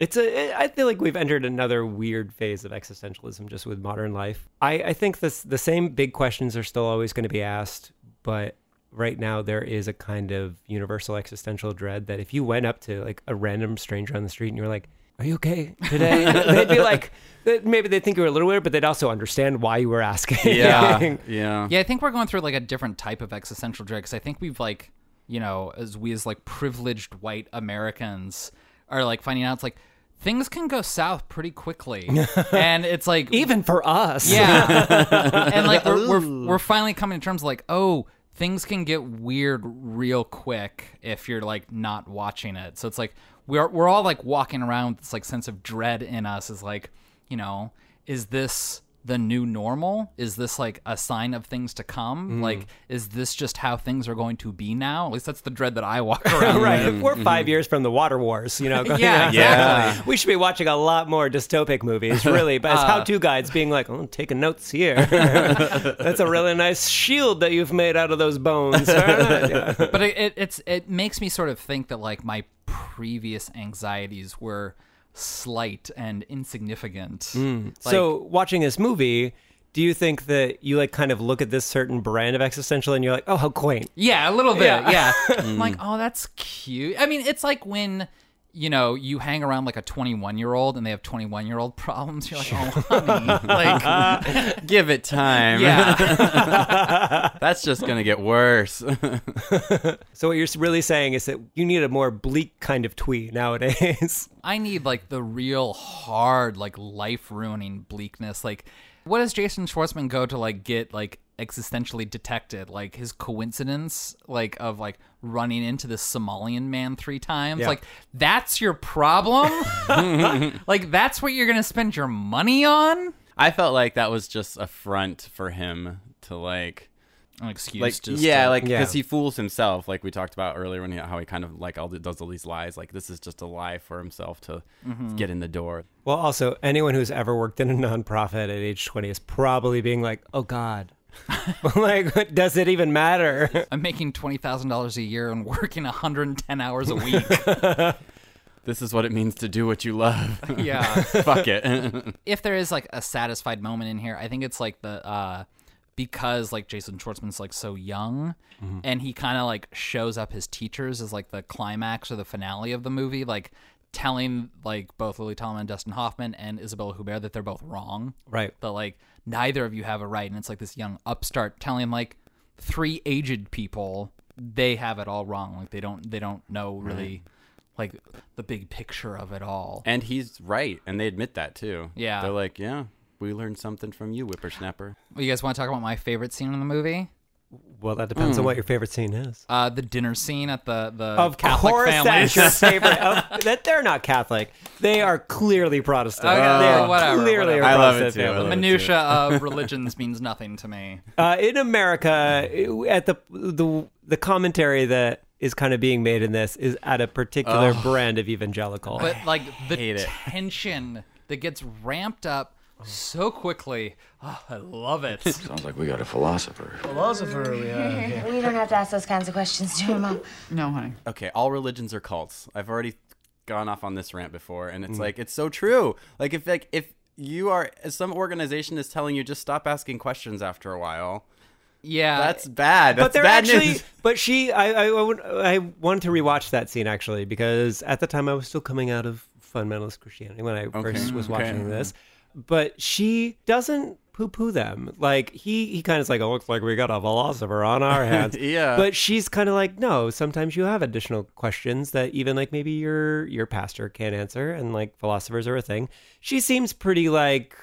it's a. I feel like we've entered another weird phase of existentialism just with modern life. I, I think this the same big questions are still always going to be asked, but right now there is a kind of universal existential dread that if you went up to like a random stranger on the street and you were like, "Are you okay today?" they'd be like, maybe they'd think you were a little weird, but they'd also understand why you were asking. yeah, yeah. Yeah, I think we're going through like a different type of existential dread because I think we've like, you know, as we as like privileged white Americans are like finding out it's like things can go south pretty quickly, and it's like Even for us. yeah, and like we're, we're we're finally coming to terms like oh things can get weird real quick if you're like not watching it. So it's like we're we're all like walking around with this like sense of dread in us is like, you know, is this the new normal? Is this like a sign of things to come? Mm. Like, is this just how things are going to be now? At least that's the dread that I walk around right. with. If we're 5 years from the water wars, you know. Yeah, on. exactly. We should be watching a lot more dystopic movies, really. But as how-to guides being like, "Oh, taking notes here. That's a really nice shield that you've made out of those bones." Yeah. but it, it it's it makes me sort of think that like my previous anxieties were slight and insignificant. Like, Mm. so, watching this movie, do you think that you like kind of look at this certain brand of existential and you're like, "Oh, how quaint." yeah, a little bit. Yeah. Yeah, I'm like, oh, that's cute. I mean, it's like when you know you hang around like a 21 year old and they have 21 year old problems. You're like, oh, honey, like, Give it time. yeah. That's just gonna get worse. So what you're really saying is that you need a more bleak kind of twee nowadays. I need like the real hard, like life ruining bleakness. Like, what does Jason Schwartzman go to like get like existentially detected? Like his coincidence, like of like running into this Somalian man three times. Yeah. Like that's your problem. like that's what you're gonna spend your money on. I felt like that was just a front for him to like An excuse, like just yeah to- like Yeah. because he fools himself like we talked about earlier when he, how he kind of like all the, does all these lies like this is just a lie for himself to Mm-hmm. get in the door Well, also, anyone who's ever worked in a nonprofit at age 20 is probably being like, "Oh God." like, does it even matter? I'm making twenty thousand dollars a year and working 110 hours a week. this is what it means to do what you love yeah. fuck it if there is like a satisfied moment in here, I think it's like the uh because like Jason Schwartzman's like so young mm-hmm. and he kind of like shows up his teachers as like the climax or the finale of the movie like telling like both Lily Tomlin and Dustin Hoffman and Isabella Huppert that they're both wrong. Right. That like neither of you have it right and it's like this young upstart telling like three aged people they have it all wrong. Like they don't they don't know really like the big picture of it all. and he's right and they admit that too Yeah. they're like yeah we learned something from you whippersnapper You guys want to talk about my favorite scene in the movie? Well, that depends on what your favorite scene is. Uh, the dinner scene at the the Of Catholic course, families. that's your favorite. Of- that they're not Catholic. They are clearly Protestant. Okay, they are whatever, clearly whatever. a I love it too. I family. love it. Minutia of religions means nothing to me. Uh, in America, at the the the commentary that is kind of being made in this is at a particular brand of evangelical. But like the hate it. tension that gets ramped up so quickly, oh, I love it. Sounds like we got a philosopher. Philosopher, we don't have to ask those kinds of questions, do we, Mom? no, honey. okay all religions are cults i've already gone off on this rant before and it's Mm. like it's so true like if like if you are if some organization is telling you just stop asking questions after a while Yeah, that's bad that's but they're bad actually. news But she, I, I, I, would- I wanted to rewatch that scene actually because at the time I was still coming out of fundamentalist Christianity when I first was okay. watching this. But she doesn't poo-poo them. Like he, he kind of is like, "Oh, looks like we got a philosopher on our hands." Yeah. But she's kind of like, "No, sometimes you have additional questions that even like maybe your your pastor can't answer, and like philosophers are a thing." She seems pretty like,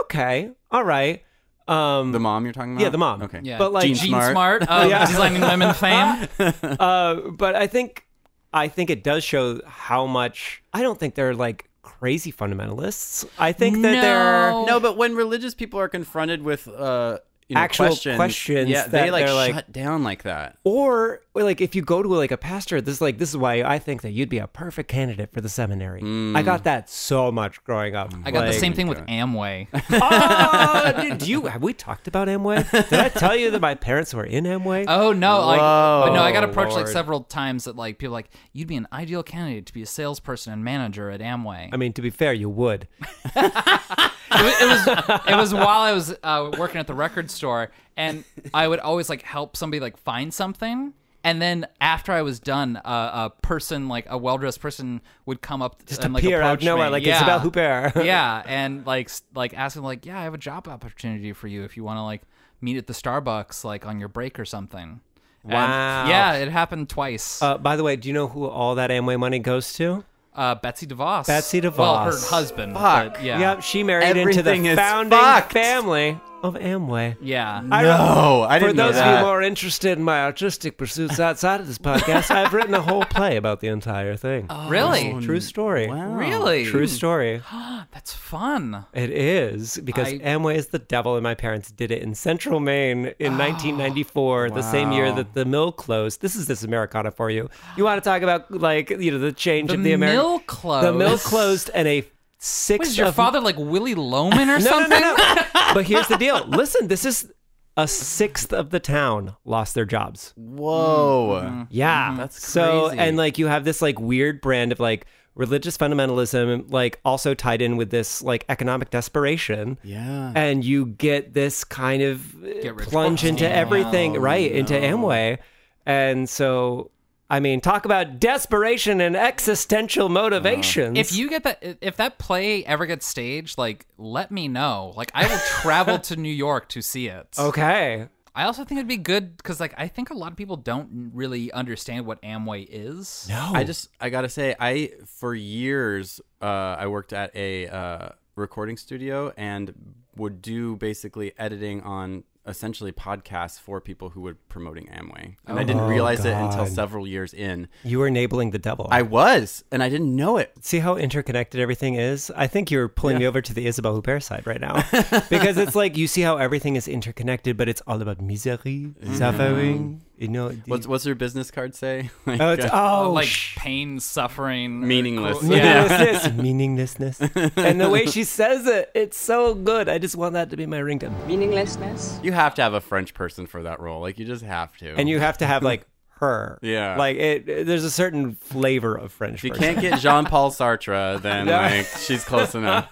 "Okay, all right." Um, the mom you're talking about Yeah, the mom. okay yeah. but, like- Jean Jean Smart, Smart. of Yeah. designing women fame. uh, but I think I think it does show how much I don't think they're like crazy fundamentalists. I think that they're No. no but when religious people are confronted with uh you know, Actual questions, questions yeah that they like they're like- shut down like that or or, like if you go to like a pastor, this is like this is why I think that you'd be a perfect candidate for the seminary. I mm. got that so much growing up. I got the same thing with Amway. Ah, oh, did do you have we talked about Amway? Did I tell you that my parents were in Amway? Oh no! Like, but no, I got approached like several times that like people like you'd be an ideal candidate to be a salesperson and manager at Amway. I mean, to be fair, you would. it, was, it was while I was uh, working at the record store, and I would always like help somebody like find something. And then after I was done, uh, a person like a well dressed person would come up Just and like appear out of nowhere, me. like yeah. Isabelle Huppert. yeah, and like like asking like, yeah, I have a job opportunity for you if you want to like meet at the Starbucks like on your break or something. And, Wow. yeah, it happened twice. Uh, by the way, do you know who all that Amway money goes to? Uh, Betsy DeVos. Betsy DeVos. Well, her husband. Fuck. but yeah. Yep, she married into the Everything is founding fucked. family of Amway. Yeah. No, I didn't know For those of that. you more interested in my artistic pursuits outside of this podcast, I've written a whole play about the entire thing. Oh, Really? True oh, story. Wow. Really? True story. That's fun. It is because I- Amway is the devil, and my parents did it in Central Maine in 1994, the same year that the mill closed. This is this Americana for you. You want to talk about like you know the change The of the American mill closed. The mill closed, and a six. What is your of- father like Willy Loman or No, no, something? no, no. but here's the deal. Listen, this is a sixth of the town lost their jobs. Whoa. Mm-hmm. Yeah, mm-hmm. That's so and like you have this like weird brand of like religious fundamentalism, like also tied in with this like economic desperation. Yeah. and you get this kind of Get rich plunge into oh, everything, Oh, right? Into. Amway, and so I mean, talk about desperation and existential motivations. If you get that, if that play ever gets staged, like let me know. Like I will travel to New York to see it. okay, I also think it'd be good because, like, I think a lot of people don't really understand what Amway is. no, I just I gotta say I for years uh, I worked at a uh, recording studio and would do basically editing on essentially podcasts for people who were promoting Amway, and I didn't Oh, realize it until several years in. you were enabling the devil. I was, and I didn't know it. See how interconnected everything is? I think you're pulling me over to the Isabelle Huppert side right now. because it's like you see how everything is interconnected, but it's all about misery, mm-hmm. suffering. You know, What's what's your business card say? Like, oh, it's, uh, oh like sh- pain, suffering, uh, Meaningless. cruel- Yeah. meaninglessness, meaninglessness, and the way she says it, it's so good. I just want that to be my ringtone. Meaninglessness. you have to have a French person for that role. Like you just have to. And you have to have like her, Yeah. Like it, it- there's a certain flavor of French. if you person. can't get Jean Paul Sartre, then No. like she's close enough.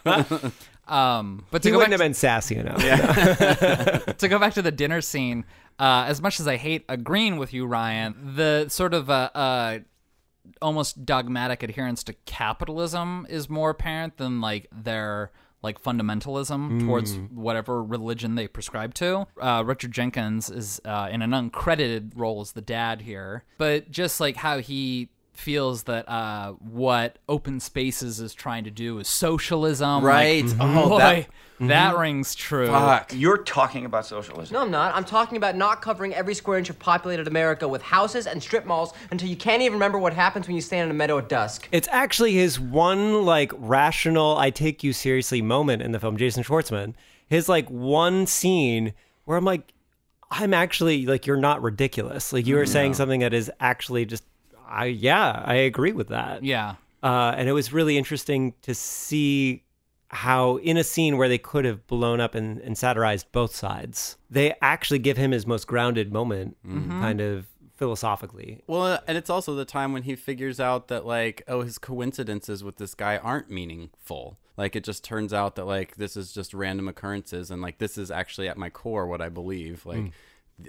Um, but to he go wouldn't back have been sassy enough. Yeah. to go back to the dinner scene, uh, as much as I hate agreeing with you, Ryan, the sort of uh, uh, almost dogmatic adherence to capitalism is more apparent than like their like fundamentalism towards whatever religion they prescribe to. Uh, Richard Jenkins is uh, in an uncredited role as the dad here, but just like how he feels that uh, what open spaces is trying to do is socialism, like, Right. Mm-hmm. Oh, boy, that- that mm-hmm. rings true. Fuck. You're talking about socialism. No, I'm not. I'm talking about not covering every square inch of populated America with houses and strip malls until you can't even remember what happens when you stand in a meadow at dusk. It's actually his one like rational I take you seriously moment in the film Jason Schwartzman. His like one scene where I'm like I'm actually like you're not ridiculous. Like you are mm-hmm. saying something that is actually just I yeah, I agree with that. Yeah. Uh, and it was really interesting to see how in a scene where they could have blown up and, and satirized both sides, they actually give him his most grounded moment mm-hmm. kind of philosophically. Well, uh, and it's also the time when he figures out that like, oh, his coincidences with this guy aren't meaningful. Like it just turns out that like this is just random occurrences, and like this is actually at my core what I believe. Like. Hmm.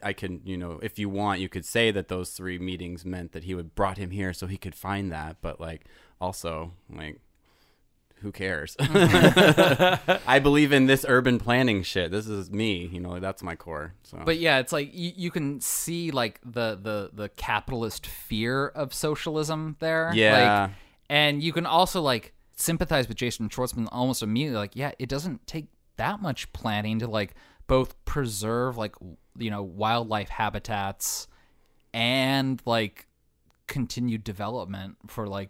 I can, you know, if you want, you could say that those three meetings meant that he would brought him here so he could find that. But like, also, like, who cares? I believe in this urban planning shit. This is me, you know, that's my core. So, But yeah, it's like you, you can see like the, the the capitalist fear of socialism there. Yeah. Like, and you can also like sympathize with Jason Schwartzman almost immediately. Like, yeah, it doesn't take that much planning to like both preserve like you know wildlife habitats and like continued development for like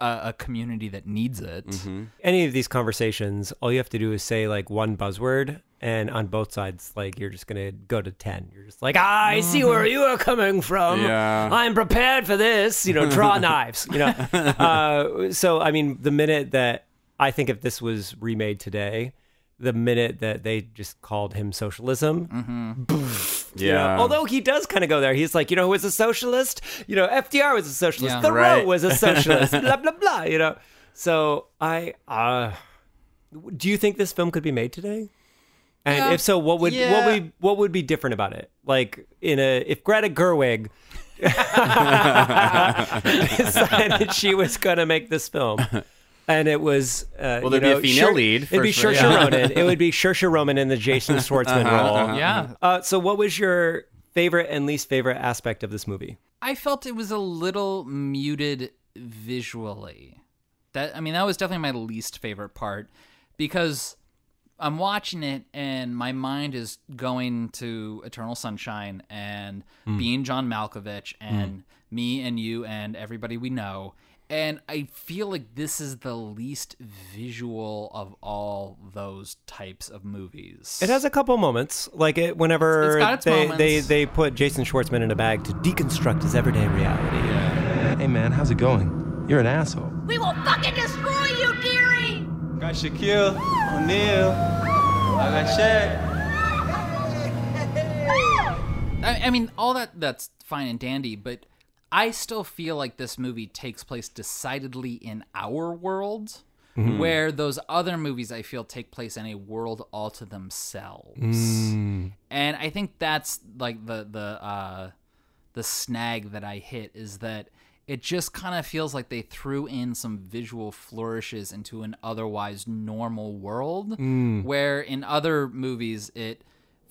a, a community that needs it. Mhm. any of these conversations, all you have to do is say like one buzzword, and on both sides, like you're just gonna go to ten. You're just like, "Ah, I see where you are coming from. Yeah. I'm prepared for this. You know, draw knives. You know. Uh, so I mean, the minute that I think if this was remade today, the minute that they just called him socialism, you know, yeah. although he does kind of go there. He's like, you know, who was a socialist? You know, FDR was a socialist. Yeah. Thoreau Right. was a socialist. blah blah blah. You know. So I, uh, do you think this film could be made today? And Yeah. if so, what would what Yeah. would what would be different about it? Like in a if Greta Gerwig decided she was gonna make this film. And it was uh, Well, there'd be a female Sher- lead, It'd be for Saoirse sure. Ronan. It would be Saoirse Ronan in the Jason Schwartzman role. Yeah. Uh, so, what was your favorite and least favorite aspect of this movie? I felt it was a little muted visually. That I mean, that was definitely my least favorite part because I'm watching it and my mind is going to Eternal Sunshine and Hmm. being John Malkovich and me and you and everybody we know. And I feel like this is the least visual of all those types of movies. It has a couple moments, like it whenever It's its they, moments. they they put Jason Schwartzman in a bag to deconstruct his everyday reality. Hey man, how's it going? You're an asshole. We will fucking destroy you, dearie! Got Shaquille O'Neal. I got Shaq. I, I mean, all that that's fine and dandy, but I still feel like this movie takes place decidedly in our world, Mhm. where those other movies I feel take place in a world all to themselves. Mm. And I think that's like the the uh, the snag that I hit is that it just kind of feels like they threw in some visual flourishes into an otherwise normal world, Mm. where in other movies it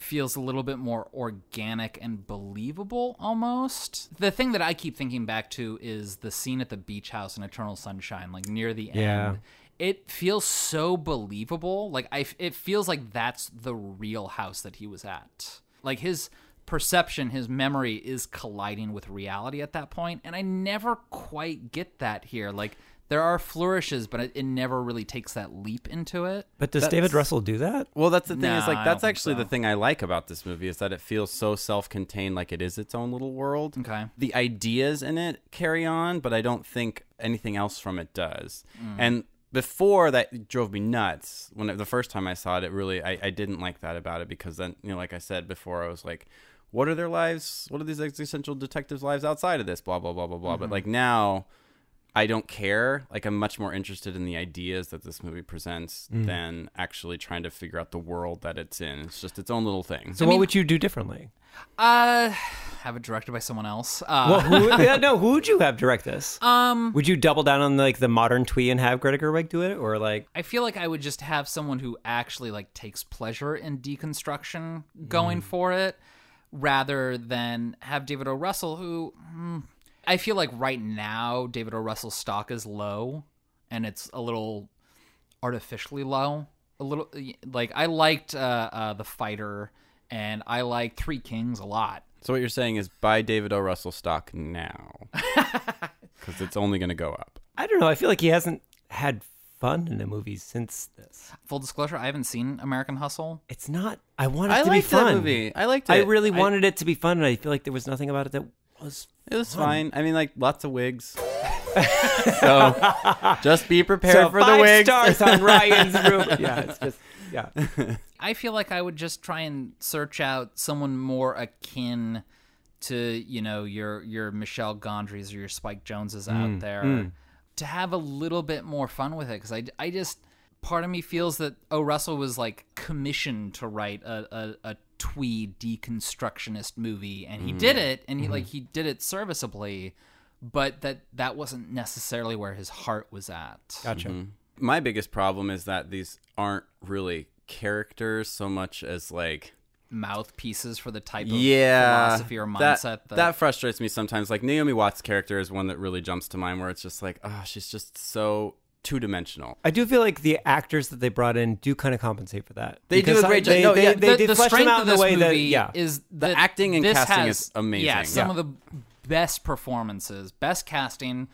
feels a little bit more organic and believable almost. The thing that I keep thinking back to is the scene at the beach house in Eternal Sunshine, like near the Yeah. end. It feels so believable. Like I it feels like that's the real house that he was at. Like his perception, his memory is colliding with reality at that point, and I never quite get that here. Like there are flourishes, but it, it never really takes that leap into it. But does That's- David Russell do that? Well, that's the thing is like that's don't think actually the thing I like about this movie is that it feels so self-contained, like it is its own little world. Okay. The ideas in it carry on, but I don't think anything else from it does. Mm. And before that drove me nuts. When it, the first time I saw it, it really I, I didn't like that about it because then you know, like I said before, I was like, what are their lives? What are these existential detectives' lives outside of this? Blah blah blah blah blah. But Mhm. like now. I don't care. Like I'm much more interested in the ideas that this movie presents Mm. than actually trying to figure out the world that it's in. It's just its own little thing. So what would you do differently? Uh, have it directed by someone else. Uh, well, who, yeah, no, who would you have direct this? Um, would you double down on like the modern twee and have Greta Gerwig do it, or like I feel like I would just have someone who actually like takes pleasure in deconstruction going Mm. for it, rather than have David O. Russell, who hmm, I feel like right now David O. Russell's stock is low, and it's a little artificially low. A little like I liked uh, uh, the fighter, and I liked Three Kings a lot. So what you're saying is buy David O. Russell stock now, because it's only going to go up. I don't know. I feel like he hasn't had fun in a movie since this. Full disclosure, I haven't seen American Hustle. It's not. I want it I to be liked that fun. movie. I liked I really I- wanted it to be fun, and I feel like there was nothing about it that was. It was fun. fine. I mean, like lots of wigs. so just be prepared So for the five wigs. stars on Ryan's room. Yeah, it's just yeah. I feel like I would just try and search out someone more akin to you know your your Michel Gondrys or your Spike Jonzes out Mm, there mm. to have a little bit more fun with it because I, I just part of me feels that O Russell was like commissioned to write a, a, a twee deconstructionist movie and he Mm. did it and he Mm-hmm. Mhm. like he did it serviceably but that that wasn't necessarily where his heart was at Mhm. My biggest problem is that these aren't really characters so much as like mouthpieces for the type of yeah philosophy or that, mindset that, that frustrates me sometimes like naomi watts character is one that really jumps to mind where it's just like oh she's just so two-dimensional I do feel like the actors that they brought in do kind of compensate for that. They do a great job. They, No, they, yeah, they, the, they the strength out of the this way movie that yeah. is The that acting and this casting has- is amazing. Yeah, some Yeah. of the best performances, best casting,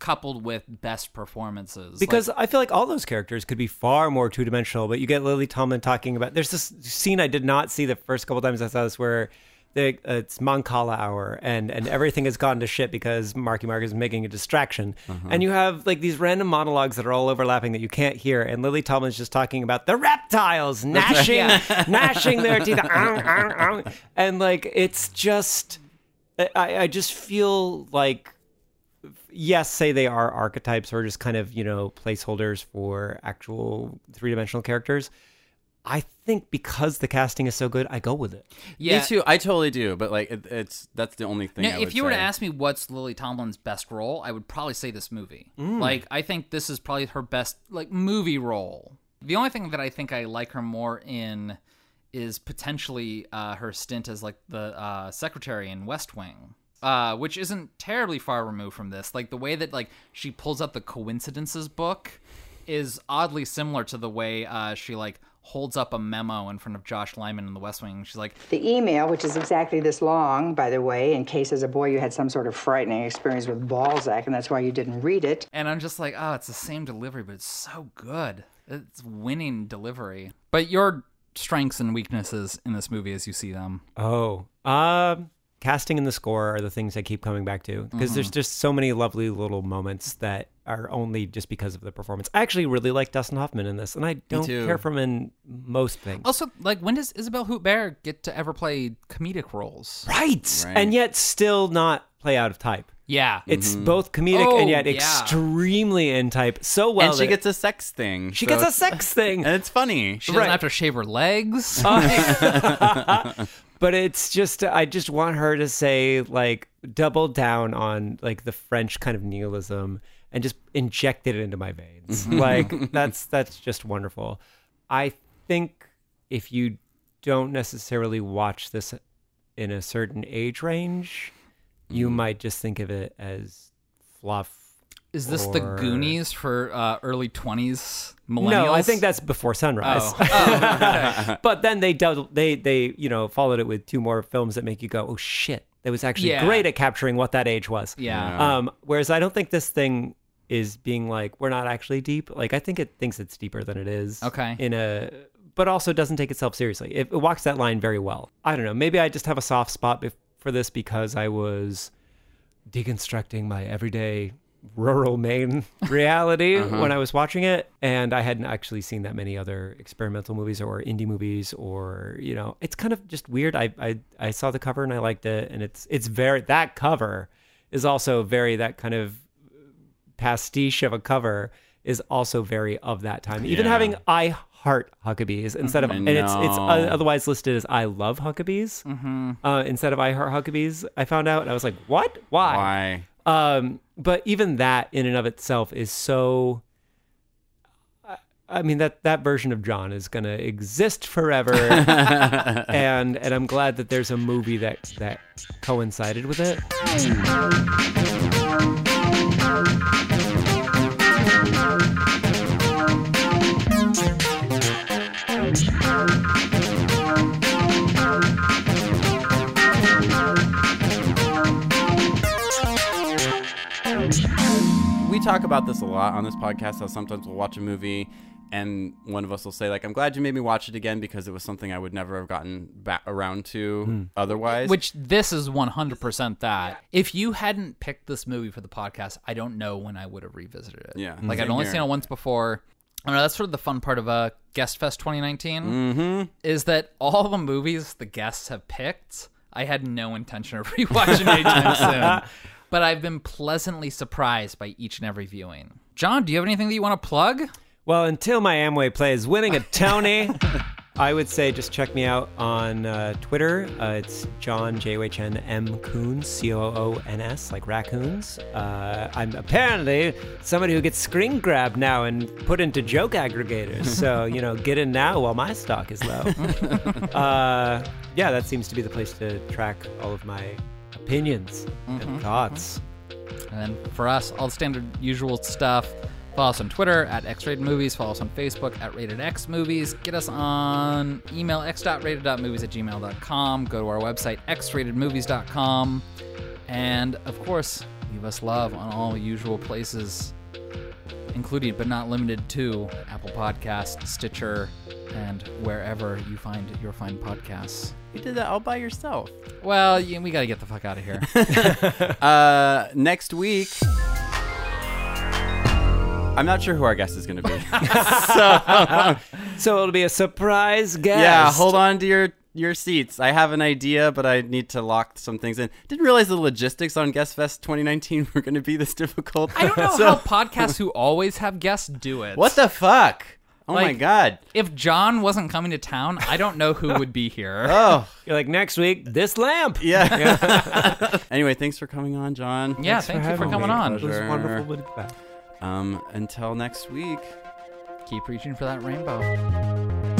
coupled with best performances. Because Like, I feel like all those characters could be far more two dimensional, but you get Lily Tomlin talking about. There's this scene I did not see the first couple times I saw this where they, it's Moncala hour and and everything has gone to shit because Marky Mark is making a distraction, Uh-huh. and you have like these random monologues that are all overlapping that you can't hear, and Lily Tomlin's just talking about the reptiles gnashing gnashing their teeth, and like it's just I, I just feel like yes, say they are archetypes or just kind of, you know, placeholders for actual three dimensional characters. I think because the casting is so good, I go with it. yeah. me too i totally do but like it, it's that's the only thing Now, I if would you were to ask me what's Lily Tomlin's best role, I would probably say this movie. Mm. Like, I think this is probably her best like movie role. The only thing that I think I like her more in is potentially uh, her stint as like the uh, secretary in West Wing. Uh, which isn't terribly far removed from this. Like the way that like she pulls out the coincidences book is oddly similar to the way uh, she like holds up a memo in front of Josh Lyman in The West Wing. She's like, The email, which is exactly this long, by the way, in case as a boy you had some sort of frightening experience with Balzac and that's why you didn't read it. and I'm just like, oh, it's the same delivery, but it's so good. It's winning delivery. But your strengths and weaknesses in this movie as you see them. Oh, um, casting and the score are the things I keep coming back to because there's Mhm. just so many lovely little moments that are only just because of the performance. I actually really like Dustin Hoffman in this, and I don't too. care for him in most things. Also, like, when does Isabelle Huppert get to ever play comedic roles? Right. And yet still not play out of type. Yeah. It's Mhm. both comedic Oh, and yet yeah. extremely in type so well. and she gets a sex thing. She so gets a sex thing. and it's funny. She doesn't have to shave her legs. but it's just I just want her to say like double down on like the French kind of nihilism and just inject it into my veins. like that's that's just wonderful. I think if you don't necessarily watch this in a certain age range, you might just think of it as fluff. Is this the Goonies for uh, early 20s millennials? No, I think that's before Sunrise. Oh. Oh, okay. but then they doubled, they they you know followed it with two more films that make you go, oh shit, that was actually Yeah. great at capturing what that age was. Yeah. Yeah. Um, whereas I don't think this thing is being like we're not actually deep. Like I think it thinks it's deeper than it is. Okay. In a, but also doesn't take itself seriously. It, it walks that line very well. I don't know. Maybe I just have a soft spot bef- for this because I was deconstructing my everyday rural Maine reality Uh-huh. when I was watching it, and I hadn't actually seen that many other experimental movies or indie movies, or you know, it's kind of just weird. I I, I saw the cover and I liked it, and it's it's very that cover is also very that kind of pastiche of a cover is also very of that time. Even Yeah. having I heart Huckabees instead of and it's it's uh, otherwise listed as I love Huckabees Mm-hmm. uh, instead of I heart Huckabees. I found out and I was like, what? Why? Why? Um, but even that in and of itself is so. I- I mean that that version of John is gonna exist forever, and and I'm glad that there's a movie that that coincided with it. We talk about this a lot on this podcast. How sometimes we'll watch a movie, and one of us will say, "Like, I'm glad you made me watch it again because it was something I would never have gotten back around to Hmm. otherwise." Which this is 100% that. If you hadn't picked this movie for the podcast, I don't know when I would have revisited it. Yeah, Like, I'd only here. seen it once before. I know, that's sort of the fun part of uh, Guest Fest 2019 Mm-hmm. is that all the movies the guests have picked, I had no intention of rewatching anytime soon. But I've been pleasantly surprised by each and every viewing. John, do you have anything that you want to plug? Well, until my Amway play is winning a Tony, I would say just check me out on uh, Twitter. Uh, it's John J O H N M Coons C O O N S like raccoons. Uh, I'm apparently somebody who gets screen grabbed now and put into joke aggregators. So you know, get in now while my stock is low. uh, yeah, that seems to be the place to track all of my opinions and mm-hmm. thoughts. Mm-hmm. And then for us, all the standard usual stuff. Follow us on Twitter at X-Rated Movies. Follow us on Facebook at Rated X Movies. Get us on email x.rated.movies at gmail.com. Go to our website xratedmovies.com. And of course, leave us love on all usual places, including but not limited to Apple Podcasts, Stitcher, and wherever you find your fine podcasts. You did that all by yourself. Well, yeah, we got to get the fuck out of here. uh, next week. I'm not sure who our guest is going to be. so, So it'll be a surprise guest. yeah, hold on to your your seats. I have an idea, but I need to lock some things in. Didn't realize the logistics on Guest Fest 2019 were going to be this difficult. I don't know So- how podcasts who always have guests do it. What the fuck? Oh my god. If John wasn't coming to town, I don't know who would be here. Oh, You're like next week, this lamp. yeah. anyway, thanks for coming on, John. Yeah, thank you for coming me. on. It was wonderful to be back. Um, until next week. Keep reaching for that rainbow.